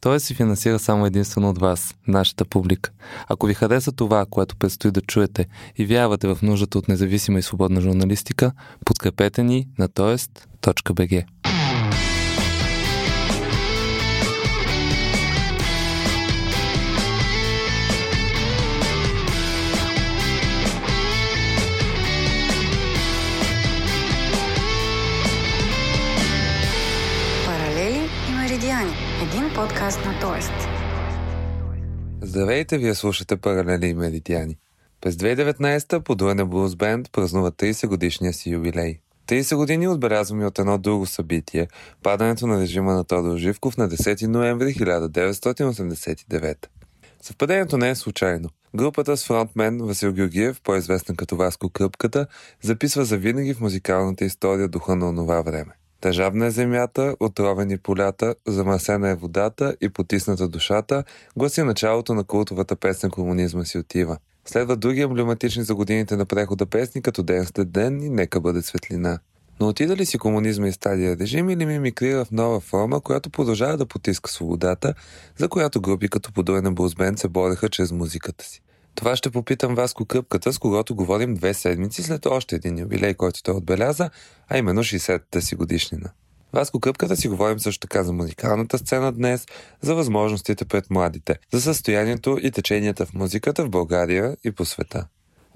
Той се финансира само единствено от вас, нашата публика. Ако ви хареса това, което предстои да чуете и вярвате в нуждата от независима и свободна журналистика, подкрепете ни на тоест.бг. подкаст на Тоест. Здравейте, вие слушате Паралели и Меридиани. През 2019-та Подуена Блуз Бенд празнува 30 годишния си юбилей. 30 години отбелязваме от едно друго събитие – падането на режима на Тодор Живков на 10 ноември 1989. Съвпадението не е случайно. Групата с фронтмен Васил Георгиев, по-известен като Васко Кръпката, записва завинаги в музикалната история духа на онова време. Тъжавна е земята, отровени полята, замърсена е водата и потисната душата, гласи началото на култовата песен «Комунизма си отива». Следват други емблематични за годините на прехода песни, като «Ден след ден» и «Нека бъде светлина». Но отида ли си комунизма и стадия режим или мимикрира в нова форма, която продължава да потиска свободата, за която групи като подуена Брузбенд се бореха чрез музиката си? Това ще попитам Васко Къпката, с когото говорим две седмици след още един юбилей, който той отбеляза, а именно 60-та си годишнина. Васко Къпката си говорим също така за музикалната сцена днес, за възможностите пред младите, за състоянието и теченията в музиката в България и по света.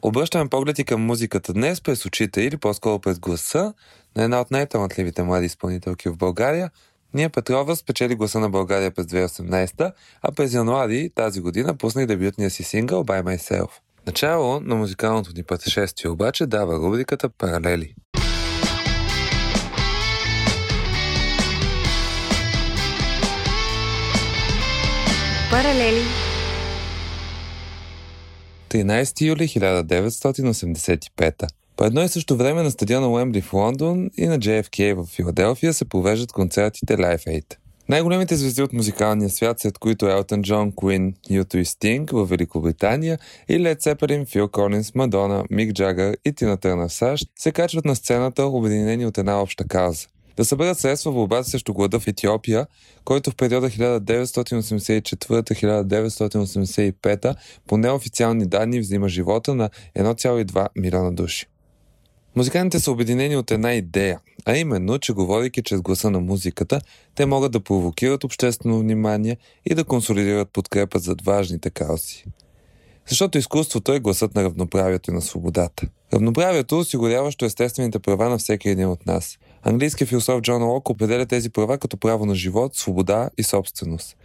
Обръщаме погледи към музиката днес през очите или по-скоро през гласа на една от най-талантливите млади изпълнителки в България, Ния Петрова спечели гласа на България през 2018, а през януари тази година пуснах дебютния си сингъл By Myself. Начало на музикалното ни пътешествие обаче дава рубриката Паралели. Паралели 13 юли 1985 по едно и също време на стадиона Уембли в Лондон и на JFK в Филаделфия се провеждат концертите Live Aid. Най-големите звезди от музикалния свят, след които Елтон Джон, Куин, Юту и Стинг в Великобритания и Лед Сепелин, Фил Колинс, Мадона, Мик Джагър и Тина Търна в САЩ, се качват на сцената, обединени от една обща кауза. Да съберат средства в борбата срещу глада в Етиопия, който в периода 1984-1985 по неофициални данни взима живота на 1,2 милиона души. Музикантите са обединени от една идея, а именно, че говорейки чрез гласа на музиката, те могат да провокират обществено внимание и да консолидират подкрепа зад важните каузи. Защото изкуството е гласът на равноправието и на свободата. Равноправието, осигуряващо естествените права на всеки един от нас. Английският философ Джон Лок определя тези права като право на живот, свобода и собственост.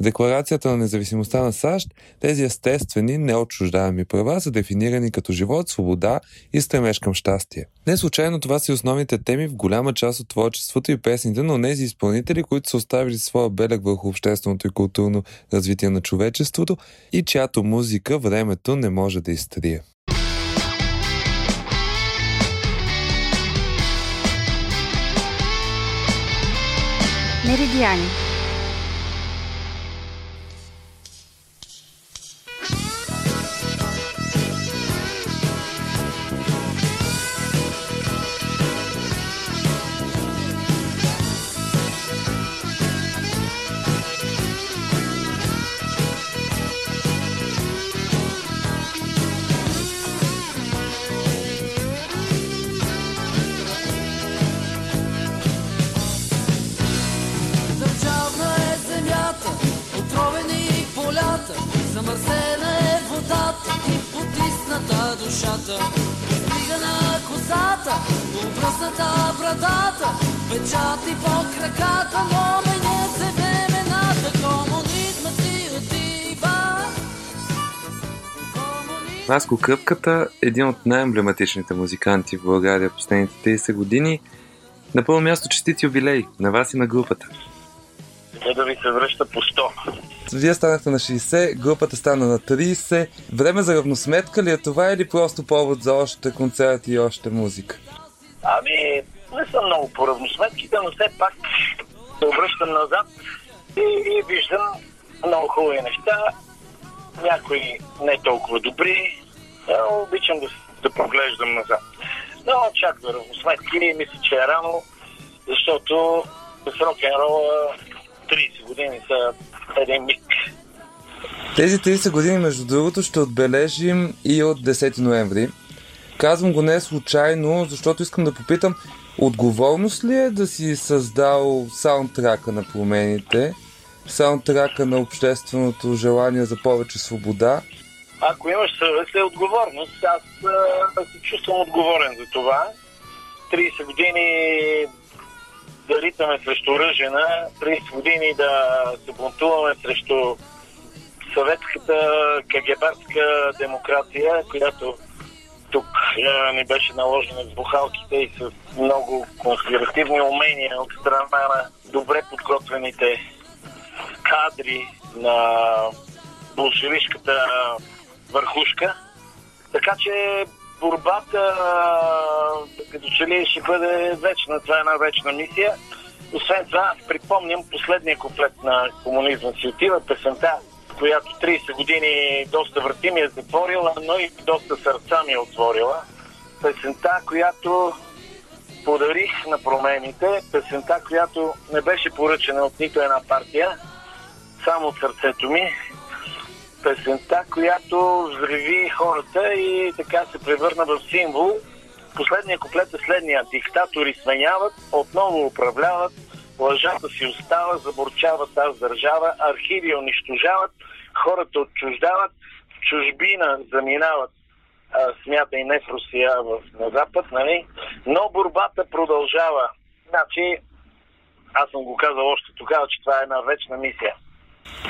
В Декларацията на независимостта на САЩ тези естествени, неотчуждаеми права са дефинирани като живот, свобода и стремеж към щастие. Не случайно това са и основните теми в голяма част от творчеството и песните на тези изпълнители, които са оставили своя белег върху общественото и културно развитие на човечеството и чиято музика времето не може да изтрие. Meridiani. Меридиани душата Стига на косата, обръсната брадата Печати по краката, но мене се времената Комунизма си отива Васко Кръпката, един от най-емблематичните музиканти в България в последните 30 години. На първо място честити юбилей на вас и на групата. Не да ви се връща по 100. Вие станахте на 60, групата стана на 30. Време за равносметка ли е това или просто повод за още концерти и още музика? Ами, не съм много по равносметките, но все пак се обръщам назад и, и виждам много хубави неща, някои не толкова добри, но обичам да, да поглеждам назад. Но чак до равносметки мисля, че е рано, защото с рок-н-рола 30 години са един миг. Тези 30 години, между другото, ще отбележим и от 10 ноември. Казвам го не случайно, защото искам да попитам, отговорност ли е да си създал саундтрака на промените, саундтрака на общественото желание за повече свобода? Ако имаш съвест, е отговорност. Аз а, се чувствам отговорен за това. 30 години да ритаме срещу ръжена, 30 години да се бунтуваме срещу съветската кагебарска демокрация, която тук ни беше наложена с бухалките и с много конспиративни умения от страна на добре подготвените кадри на болшевишката върхушка. Така че борбата като че ли ще бъде вечна. Това е една вечна мисия. Освен това, припомням последния куплет на комунизма си отива песента, която 30 години доста врати ми е затворила, но и доста сърца ми е отворила. Песента, която подарих на промените, песента, която не беше поръчена от нито една партия, само от сърцето ми, песента, която взриви хората и така се превърна в символ. Последният куплет е следния. Диктатори сменяват, отново управляват, лъжата си остава, заборчават тази държава, архиви унищожават, хората отчуждават, в чужбина заминават, смята и не в Русия, в, на Запад, нали? Но борбата продължава. Значи, аз съм го казал още тогава, че това е една вечна мисия.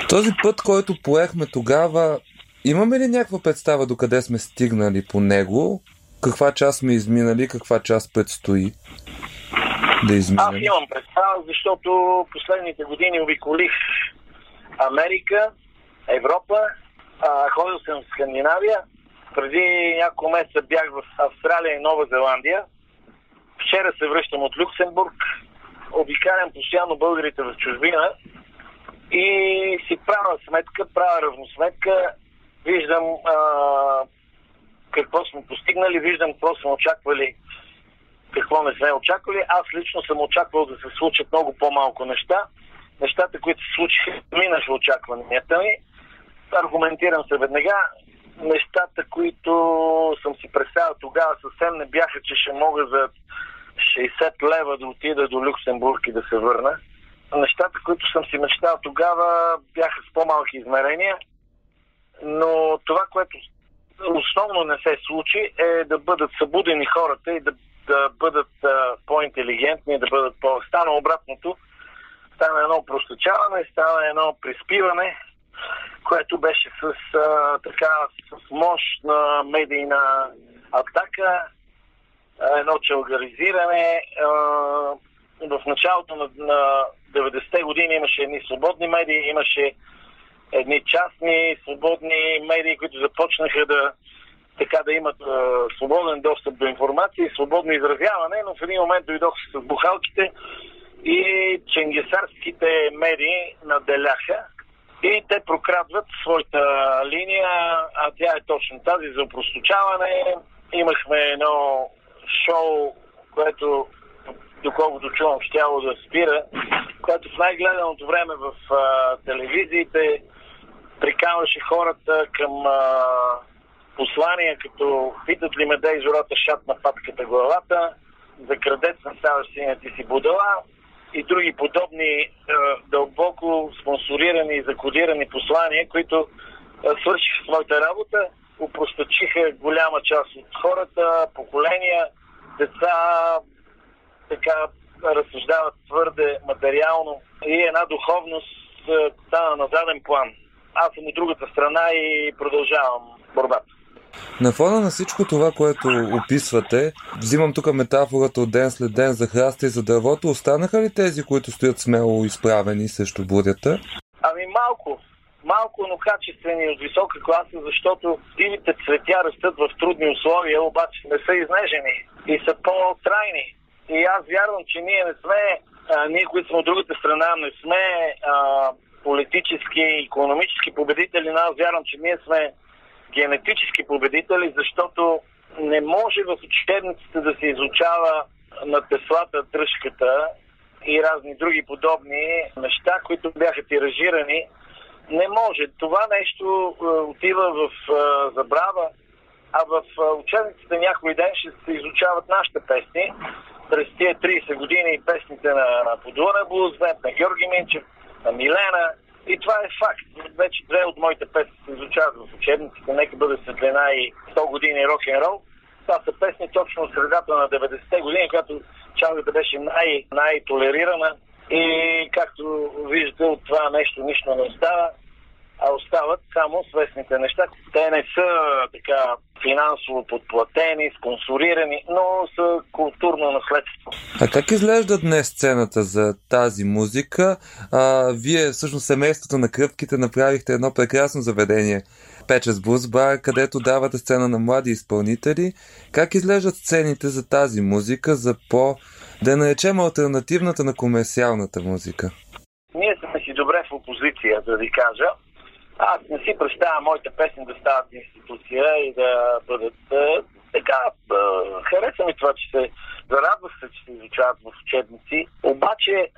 Този път, който поехме тогава, имаме ли някаква представа до къде сме стигнали по него? Каква част сме изминали, каква част предстои да изминем? Аз имам представа, защото последните години обиколих Америка, Европа, ходил съм в Скандинавия, преди няколко месеца бях в Австралия и Нова Зеландия. Вчера се връщам от Люксембург. Обикалям постоянно българите в чужбина и си правя сметка, правя равносметка, виждам а, какво сме постигнали, виждам какво сме очаквали, какво не сме очаквали. Аз лично съм очаквал да се случат много по-малко неща. Нещата, които се случиха, минаха очакванията ми. Аргументирам се веднага. Нещата, които съм си представил тогава, съвсем не бяха, че ще мога за 60 лева да отида до Люксембург и да се върна нещата, които съм си мечтал тогава, бяха с по-малки измерения. Но това, което основно не се случи, е да бъдат събудени хората и да, да бъдат а, по-интелигентни, да бъдат по... Стана обратното. Стана едно простачаване, стана едно приспиване, което беше с, а, така, с мощна медийна атака, едно челгаризиране. А, в началото на, на 90-те години имаше едни свободни медии, имаше едни частни свободни медии, които започнаха да така да имат е, свободен достъп до информация и свободно изразяване, но в един момент дойдоха с бухалките и ченгесарските медии наделяха и те прокрадват своята линия, а тя е точно тази за упросточаване. Имахме едно шоу, което доколкото чувам, щяло да спира, което в най-гледаното време в а, телевизиите приканваше хората към а, послания, като питат ли ме да зората шат на патката главата, за крадец на ставаш синя ти си будала и други подобни а, дълбоко спонсорирани и закодирани послания, които свършиха своята работа, упростачиха голяма част от хората, поколения, деца, така разсъждават твърде материално и една духовност стана на заден план. Аз съм от другата страна и продължавам борбата. На фона на всичко това, което описвате, взимам тук метафората от ден след ден за храста и за дървото, останаха ли тези, които стоят смело изправени срещу бурята? Ами малко. Малко, но качествени от висока класа, защото дивите цветя растат в трудни условия, обаче не са изнежени и са по-трайни. И аз вярвам, че ние не сме, а, ние, които сме от другата страна, не сме а, политически економически победители, но аз вярвам, че ние сме генетически победители, защото не може в учебниците да се изучава на теслата, дръжката и разни други подобни неща, които бяха тиражирани Не може. Това нещо а, отива в а, забрава, а в а, учебниците някой ден ще се изучават нашите песни. През тия 30 години песните на, на Подуна Блузвет, на Георги Минчев, на Милена. И това е факт. Вече две от моите песни се изучават в учебниците. Нека бъде светлина и 100 години рок-н-рол. Това са песни точно от средата на 90-те години, когато чалгата беше най- най-толерирана. И както виждате, от това нещо нищо не остава, а остават само свестните неща. Те не са така финансово подплатени, спонсорирани, но са културно наследство. А как изглежда днес сцената за тази музика? А, вие, всъщност, семейството на кръпките направихте едно прекрасно заведение Печес Бар, където давате сцена на млади изпълнители. Как изглеждат сцените за тази музика, за по, да наречем альтернативната на комерциалната музика? Ние сме си добре в опозиция, да ви кажа. Аз не си представя моите песни да стават институция и да бъдат така. Хареса ми това, че се зарадва се, че се изучават в учебници. Обаче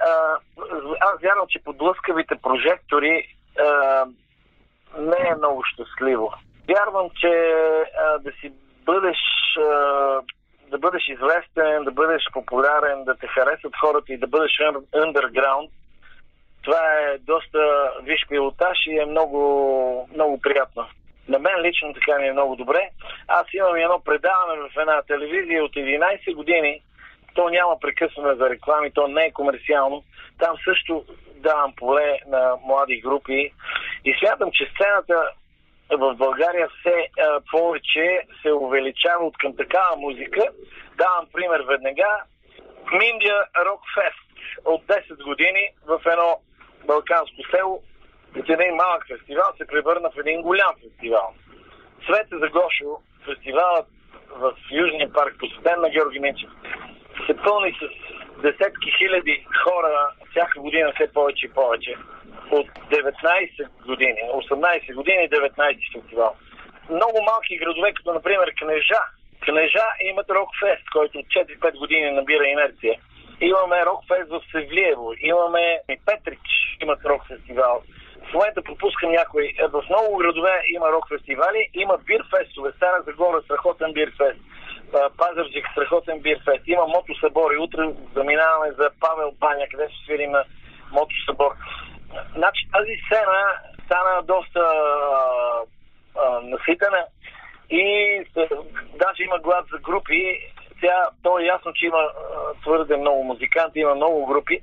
аз вярвам, че под лъскавите прожектори не е много щастливо. Вярвам, че да си бъдеш да бъдеш известен, да бъдеш популярен, да те харесат хората и да бъдеш underground, това е доста виш пилотаж и е много, много приятно. На мен лично така ми е много добре. Аз имам едно предаване в една телевизия от 11 години. То няма прекъсване за реклами, то не е комерциално. Там също давам поле на млади групи и смятам, че сцената в България все повече се увеличава от към такава музика. Давам пример веднага. Миндия Рок Фест от 10 години в едно балканско село от един малък фестивал се превърна в един голям фестивал. Свете за Гошо, фестивалът в Южния парк, посветен на Георги Минчев, се пълни с десетки хиляди хора всяка година все повече и повече. От 19 години, 18 години, 19 фестивал. Много малки градове, като например Кнежа. Кнежа имат Рокфест, който от 4-5 години набира инерция. Имаме Рокфест в Севлиево, имаме и Петрич, имат рок фестивал. В момента пропускам някой. В много градове има рок фестивали, има бирфестове. Стара Загора, страхотен бирфест. Пазарджик, страхотен бирфест. Има мотосъбор и утре заминаваме за Павел Баня, където свирим на мотосъбор. Значи тази сцена стана доста а, наситена и даже има глад за групи. Сега то е ясно, че има твърде много музиканти, има много групи.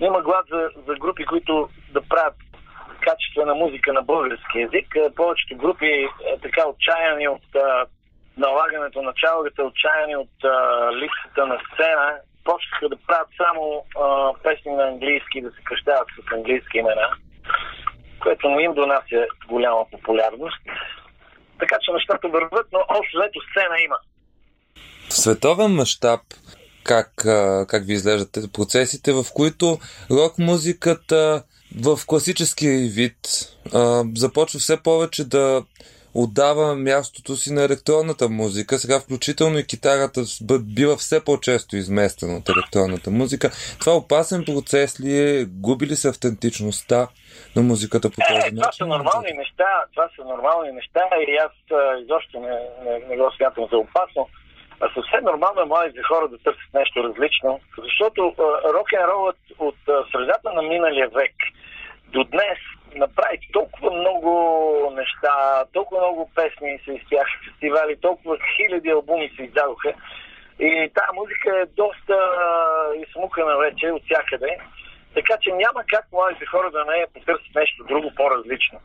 Има глад за, за групи, които да правят качествена музика на български язик. Повечето групи така отчаяни от налагането на чалгата, отчаяни от а, липсата на сцена, почнаха да правят само а, песни на английски, да се кръщават с английски имена, което му им донася голяма популярност. Така че нещата върват, но още лето сцена има. В световен мащаб как, как ви изглеждат процесите, в които рок музиката в класическия вид а, започва все повече да отдава мястото си на електронната музика. Сега включително и китарата бива все по-често изместена от електронната музика. Това опасен процес ли е? Губи ли се автентичността на музиката по този начин? Това са нормални неща, това са нормални неща и аз изобщо не, не, не го смятам за опасно. А съвсем нормално е младите хора да търсят нещо различно, защото рок-н-ролът от средата на миналия век до днес направи толкова много неща, толкова много песни се изпяха фестивали, толкова хиляди албуми се издадоха. И тази музика е доста измукана вече от всякъде. Така че няма как младите хора да не потърсят нещо друго по-различно.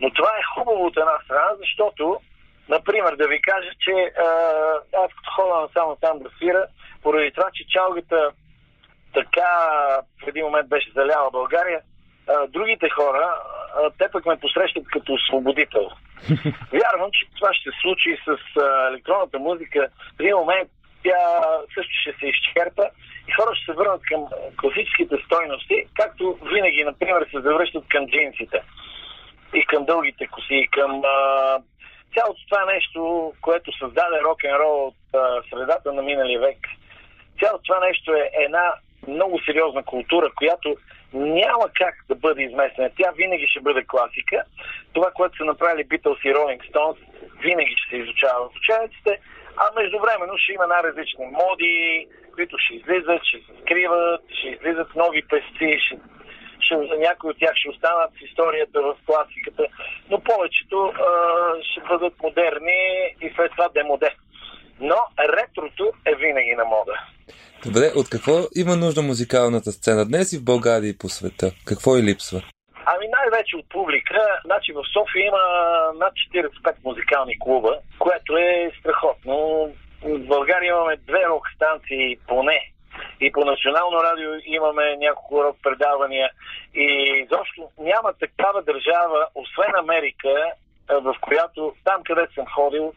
Но това е хубаво от една страна, защото, например, да ви кажа, че а, аз като ходя само там да свира, поради това, че чалгата така в един момент беше заляла България, а, другите хора, а, те пък ме посрещат като освободител. Вярвам, че това ще се случи с а, електронната музика. В един момент тя също ще се изчерпа и хора ще се върнат към класическите стойности, както винаги, например, се завръщат към джинсите и към дългите коси, и към а, цялото това нещо, което създаде рок-н-рол от а, средата на миналия век. Цялото това нещо е една много сериозна култура, която няма как да бъде изместена. Тя винаги ще бъде класика. Това, което са направили Beatles и Rolling Stones, винаги ще се изучава в учениците, а междувременно ще има най-различни моди, които ще излизат, ще се скриват, ще излизат нови песци, ще, ще, някои от тях ще останат в историята, в класиката, но повечето а, ще бъдат модерни и след това демоде. Но ретрото е винаги на мода. Добре, от какво има нужда музикалната сцена днес и в България и по света? Какво и липсва? Ами най-вече от публика. Значи в София има над 45 музикални клуба, което е страхотно. В България имаме две рок станции поне. И по национално радио имаме няколко рок предавания. И защо няма такава държава, освен Америка, в която там, където съм ходил,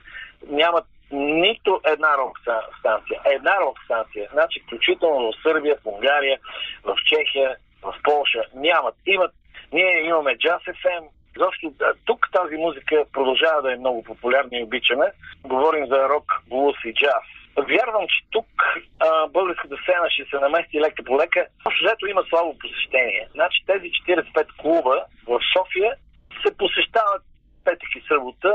няма нито една рок станция. Една рок станция. Значи, включително в Сърбия, в Унгария, в Чехия, в Польша. Нямат. Имат. Ние имаме Jazz FM. Защо тук тази музика продължава да е много популярна и обичаме. Говорим за рок, блус и джаз. Вярвам, че тук а, българската сцена ще се намести лека по лека. Защото има слабо посещение. Значи тези 45 клуба в София се посещават петък и събота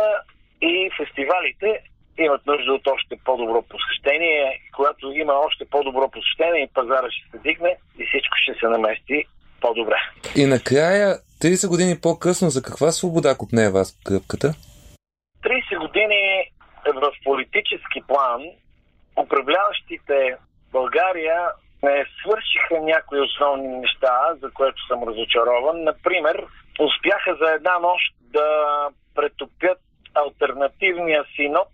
и фестивалите имат нужда от още по-добро посещение. Когато има още по-добро посещение и пазара ще се дигне и всичко ще се намести по-добре. И накрая, 30 години по-късно, за каква свобода купне вас кръпката? 30 години в политически план управляващите България не свършиха някои основни неща, за което съм разочарован. Например, успяха за една нощ да претопят альтернативния синод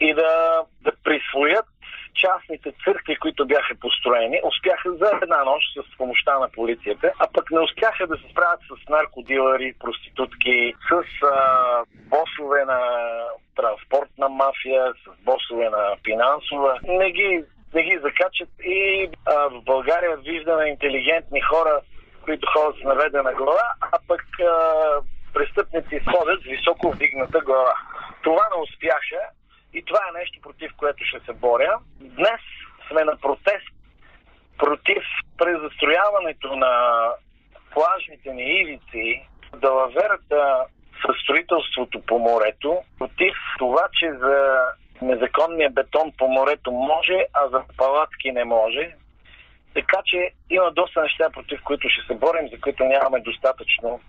и да, да присвоят частните църкви, които бяха построени, успяха за една нощ с помощта на полицията, а пък не успяха да се справят с наркодилъри, проститутки, с а, босове на транспортна мафия, с босове на финансова. Не ги, не ги закачат и а, в България виждаме интелигентни хора, които ходят с наведена глава, а пък а, престъпници ходят с високо вдигната глава. Това не успяха и това е нещо, против което ще се боря. Днес сме на протест против презастрояването на плажните ни ивици, далаверата със строителството по морето, против това, че за незаконния бетон по морето може, а за палатки не може. Така че има доста неща, против които ще се борим, за които нямаме достатъчно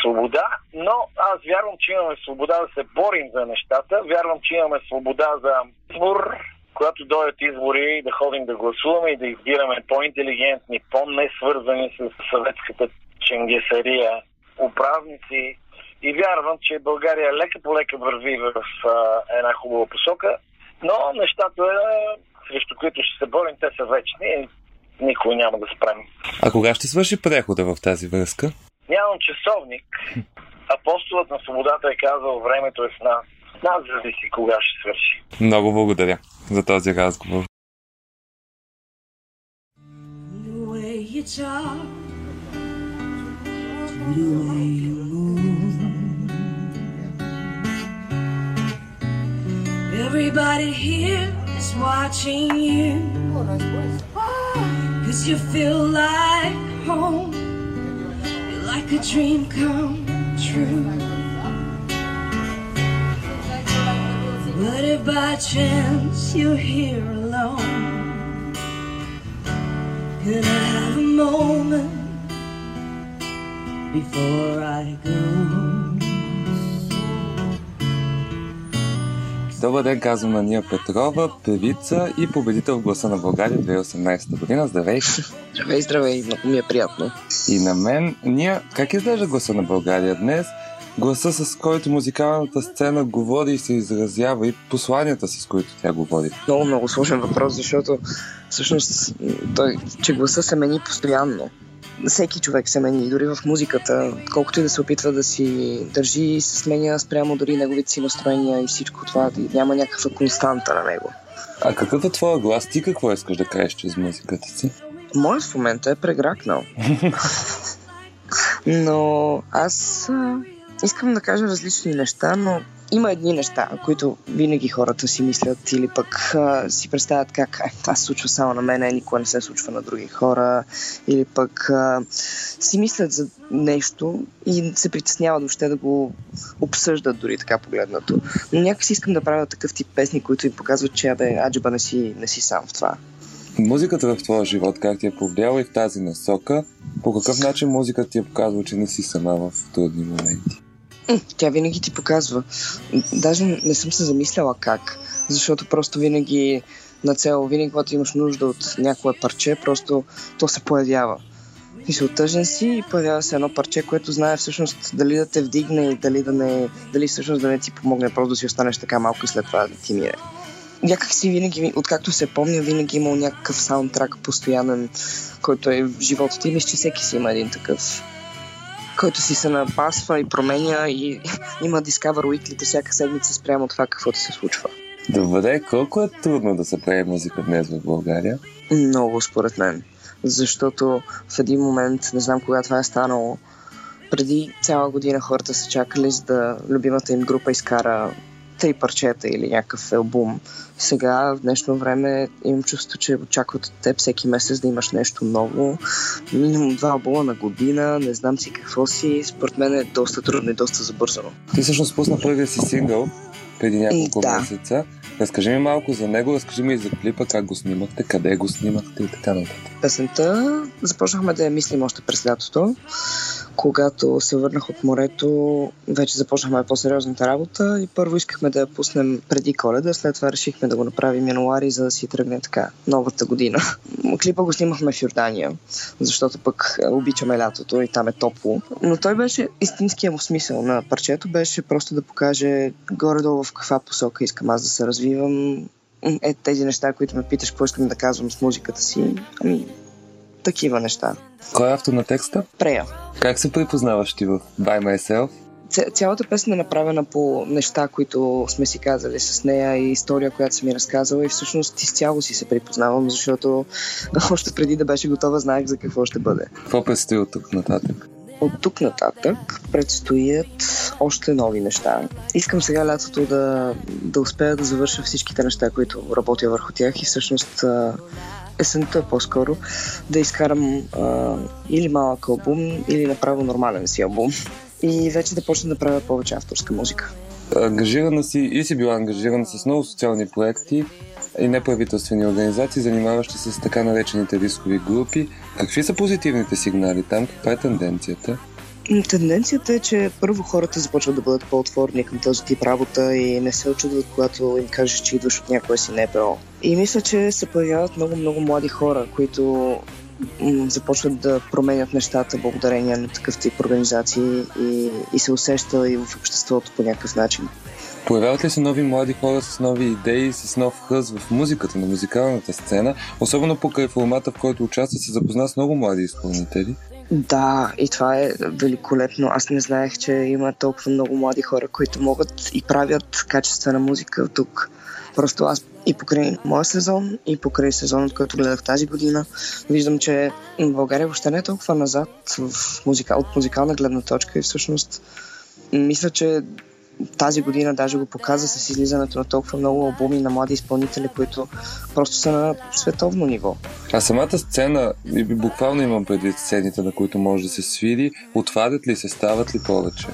свобода, но аз вярвам, че имаме свобода да се борим за нещата, вярвам, че имаме свобода за избор, когато дойдат избори, да ходим да гласуваме и да избираме по-интелигентни, по-несвързани с съветската ченгесария управници. И вярвам, че България лека по лека върви в а, една хубава посока, но нещата, срещу които ще се борим, те са вечни и никой няма да спрем. А кога ще свърши прехода в тази връзка? Нямам часовник. Апостолът на свободата е казал, времето е с нас. Нас зависи кога ще свърши. Много благодаря за този разговор. Everybody here is watching you. Cause you feel like home. like a dream come true. But if by chance you're here alone, could I have a moment before I go? Добър ден, казвам на Ния Петрова, певица и победител в гласа на България 2018 година. Здравей! Здравей, здравей, много ми е приятно. И на мен. Ния, как изглежда гласа на България днес? Гласа, с който музикалната сцена говори и се изразява и посланията, с които тя говори. Много, много сложен въпрос, защото всъщност той, че гласа се мени постоянно всеки човек се мени, дори в музиката, колкото и да се опитва да си държи, се сменя спрямо дори неговите си настроения и всичко това, и няма някаква константа на него. А какъв е твоя глас? Ти какво искаш да кажеш чрез музиката си? Моят в момента е прегракнал. Но аз искам да кажа различни неща, но има едни неща, които винаги хората си мислят или пък а, си представят как това се случва само на мене, никога не се случва на други хора, или пък а, си мислят за нещо и се притесняват въобще да го обсъждат дори така погледнато. Но някакси искам да правя такъв тип песни, които им показват, че абе, аджиба не си, не си сам в това. Музиката в твоя живот как ти е повлияла и в тази насока? По какъв начин музиката ти е показва, че не си сама в трудни моменти? Тя винаги ти показва. Даже не съм се замисляла как, защото просто винаги на цел, винаги когато имаш нужда от някое парче, просто то се появява. И се оттъжен си и появява се едно парче, което знае всъщност дали да те вдигне и дали, да не, дали всъщност да не ти помогне, просто да си останеш така малко и след това да ти мире. Някак си винаги, откакто се помня, винаги имал някакъв саундтрак постоянен, който е в живота ти. Мисля, че всеки си има един такъв който си се напасва и променя и има Discover Weekly всяка седмица спрямо това каквото се случва. Добре, колко е трудно да се прави музика днес в България? Много, според мен. Защото в един момент, не знам кога това е станало, преди цяла година хората са чакали за да любимата им група изкара три парчета или някакъв албум. Сега, в днешно време, имам чувство, че очакват от теб всеки месец да имаш нещо ново. Минимум два албума на година, не знам си какво си. Според мен е доста трудно и доста забързано. Ти всъщност пусна първия си сингъл преди няколко Да. месеца. Разкажи ми малко за него, разкажи ми и за клипа, как го снимахте, къде го снимахте и така нататък. Песента започнахме да я мислим още през лятото. Когато се върнах от морето, вече започнахме по-сериозната работа и първо искахме да я пуснем преди коледа, след това решихме да го направим януари, за да си тръгне така новата година. Клипа го снимахме в Йордания, защото пък обичаме лятото и там е топло. Но той беше истинския му смисъл на парчето, беше просто да покаже горе-долу в каква посока искам аз да се развивам. Е, тези неща, които ме питаш, какво искам да казвам с музиката си, ами, такива неща. Кой е автор на текста? Прея. Как се припознаваш ти в By Myself? Цялата песен е направена по неща, които сме си казали с нея и история, която съм ми разказала и всъщност изцяло си се припознавам, защото още преди да беше готова знаех за какво ще бъде. Какво предстои от тук нататък? От тук нататък предстоят още нови неща. Искам сега лятото да, да успея да завърша всичките неща, които работя върху тях и всъщност есента по-скоро да изкарам а, или малък албум, или направо нормален си албум. И вече да почна да правя повече авторска музика. Ангажирана си и си била ангажирана с много социални проекти и неправителствени организации, занимаващи се с така наречените рискови групи. Какви са позитивните сигнали там? Каква е тенденцията? Тенденцията е, че първо хората започват да бъдат по-отворени към този тип работа и не се очудват, когато им кажеш, че идваш от някое си НПО. И мисля, че се появяват много-много млади хора, които започват да променят нещата благодарение на такъв тип организации и, и се усеща и в обществото по някакъв начин. Появяват ли се нови млади хора с нови идеи, с нов хъз в музиката, на музикалната сцена, особено покрай формата, в който участва, се запозна с много млади изпълнители? Да, и това е великолепно. Аз не знаех, че има толкова много млади хора, които могат и правят качествена музика тук. Просто аз и покрай моя сезон, и покрай сезонът, който гледах тази година, виждам, че България въобще не е толкова назад в музика, от музикална гледна точка и всъщност мисля, че тази година даже го показа с излизането на толкова много албуми на млади изпълнители, които просто са на световно ниво. А самата сцена, и буквално имам предвид сцените, на които може да се свири, отварят ли се, стават ли повече?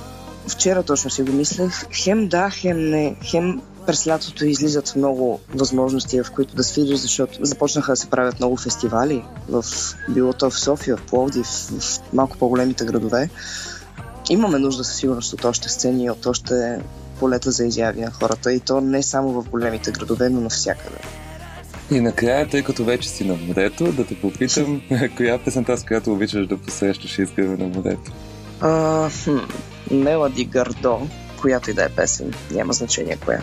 Вчера точно си го мислех. Хем да, хем не. Хем през лятото излизат много възможности, в които да свириш, защото започнаха да се правят много фестивали. В, било то в София, в Пловдив, в малко по-големите градове. Имаме нужда със сигурност от още сцени, от още полета за изяви на хората. И то не само в големите градове, но навсякъде. И накрая, тъй като вече си на морето, да те попитам, коя песента, с която обичаш да посрещаш изгрева на морето? А, хм, Мелади Гардо, която и да е песен, няма значение коя.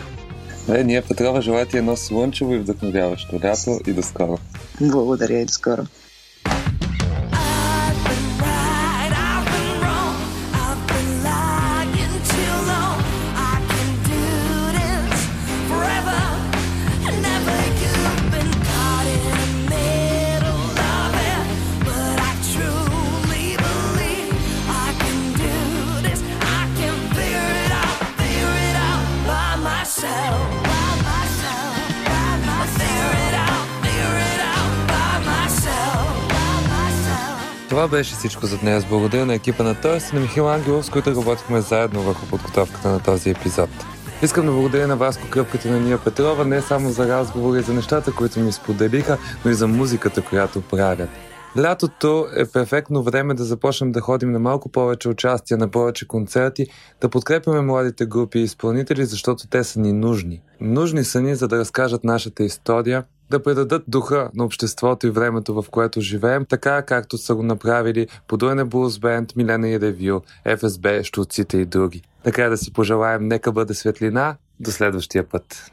Е, ние Петрова желая ти едно слънчево и вдъхновяващо лято и до скоро. Благодаря и до скоро. Това беше всичко за днес. Благодаря на екипа на Тоест и на Михаил Ангелов, с които работихме заедно върху подготовката на този епизод. Искам да благодаря на Васко Кръпката и на Ния Петрова не само за разговори за нещата, които ми споделиха, но и за музиката, която правят. Лятото е перфектно време да започнем да ходим на малко повече участия, на повече концерти, да подкрепяме младите групи и изпълнители, защото те са ни нужни. Нужни са ни, за да разкажат нашата история, да предадат духа на обществото и времето, в което живеем, така както са го направили Подуене Булс Бенд, Милена и Ревю, ФСБ, Штуците и други. Така да си пожелаем, нека бъде светлина. До следващия път.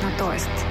Паралели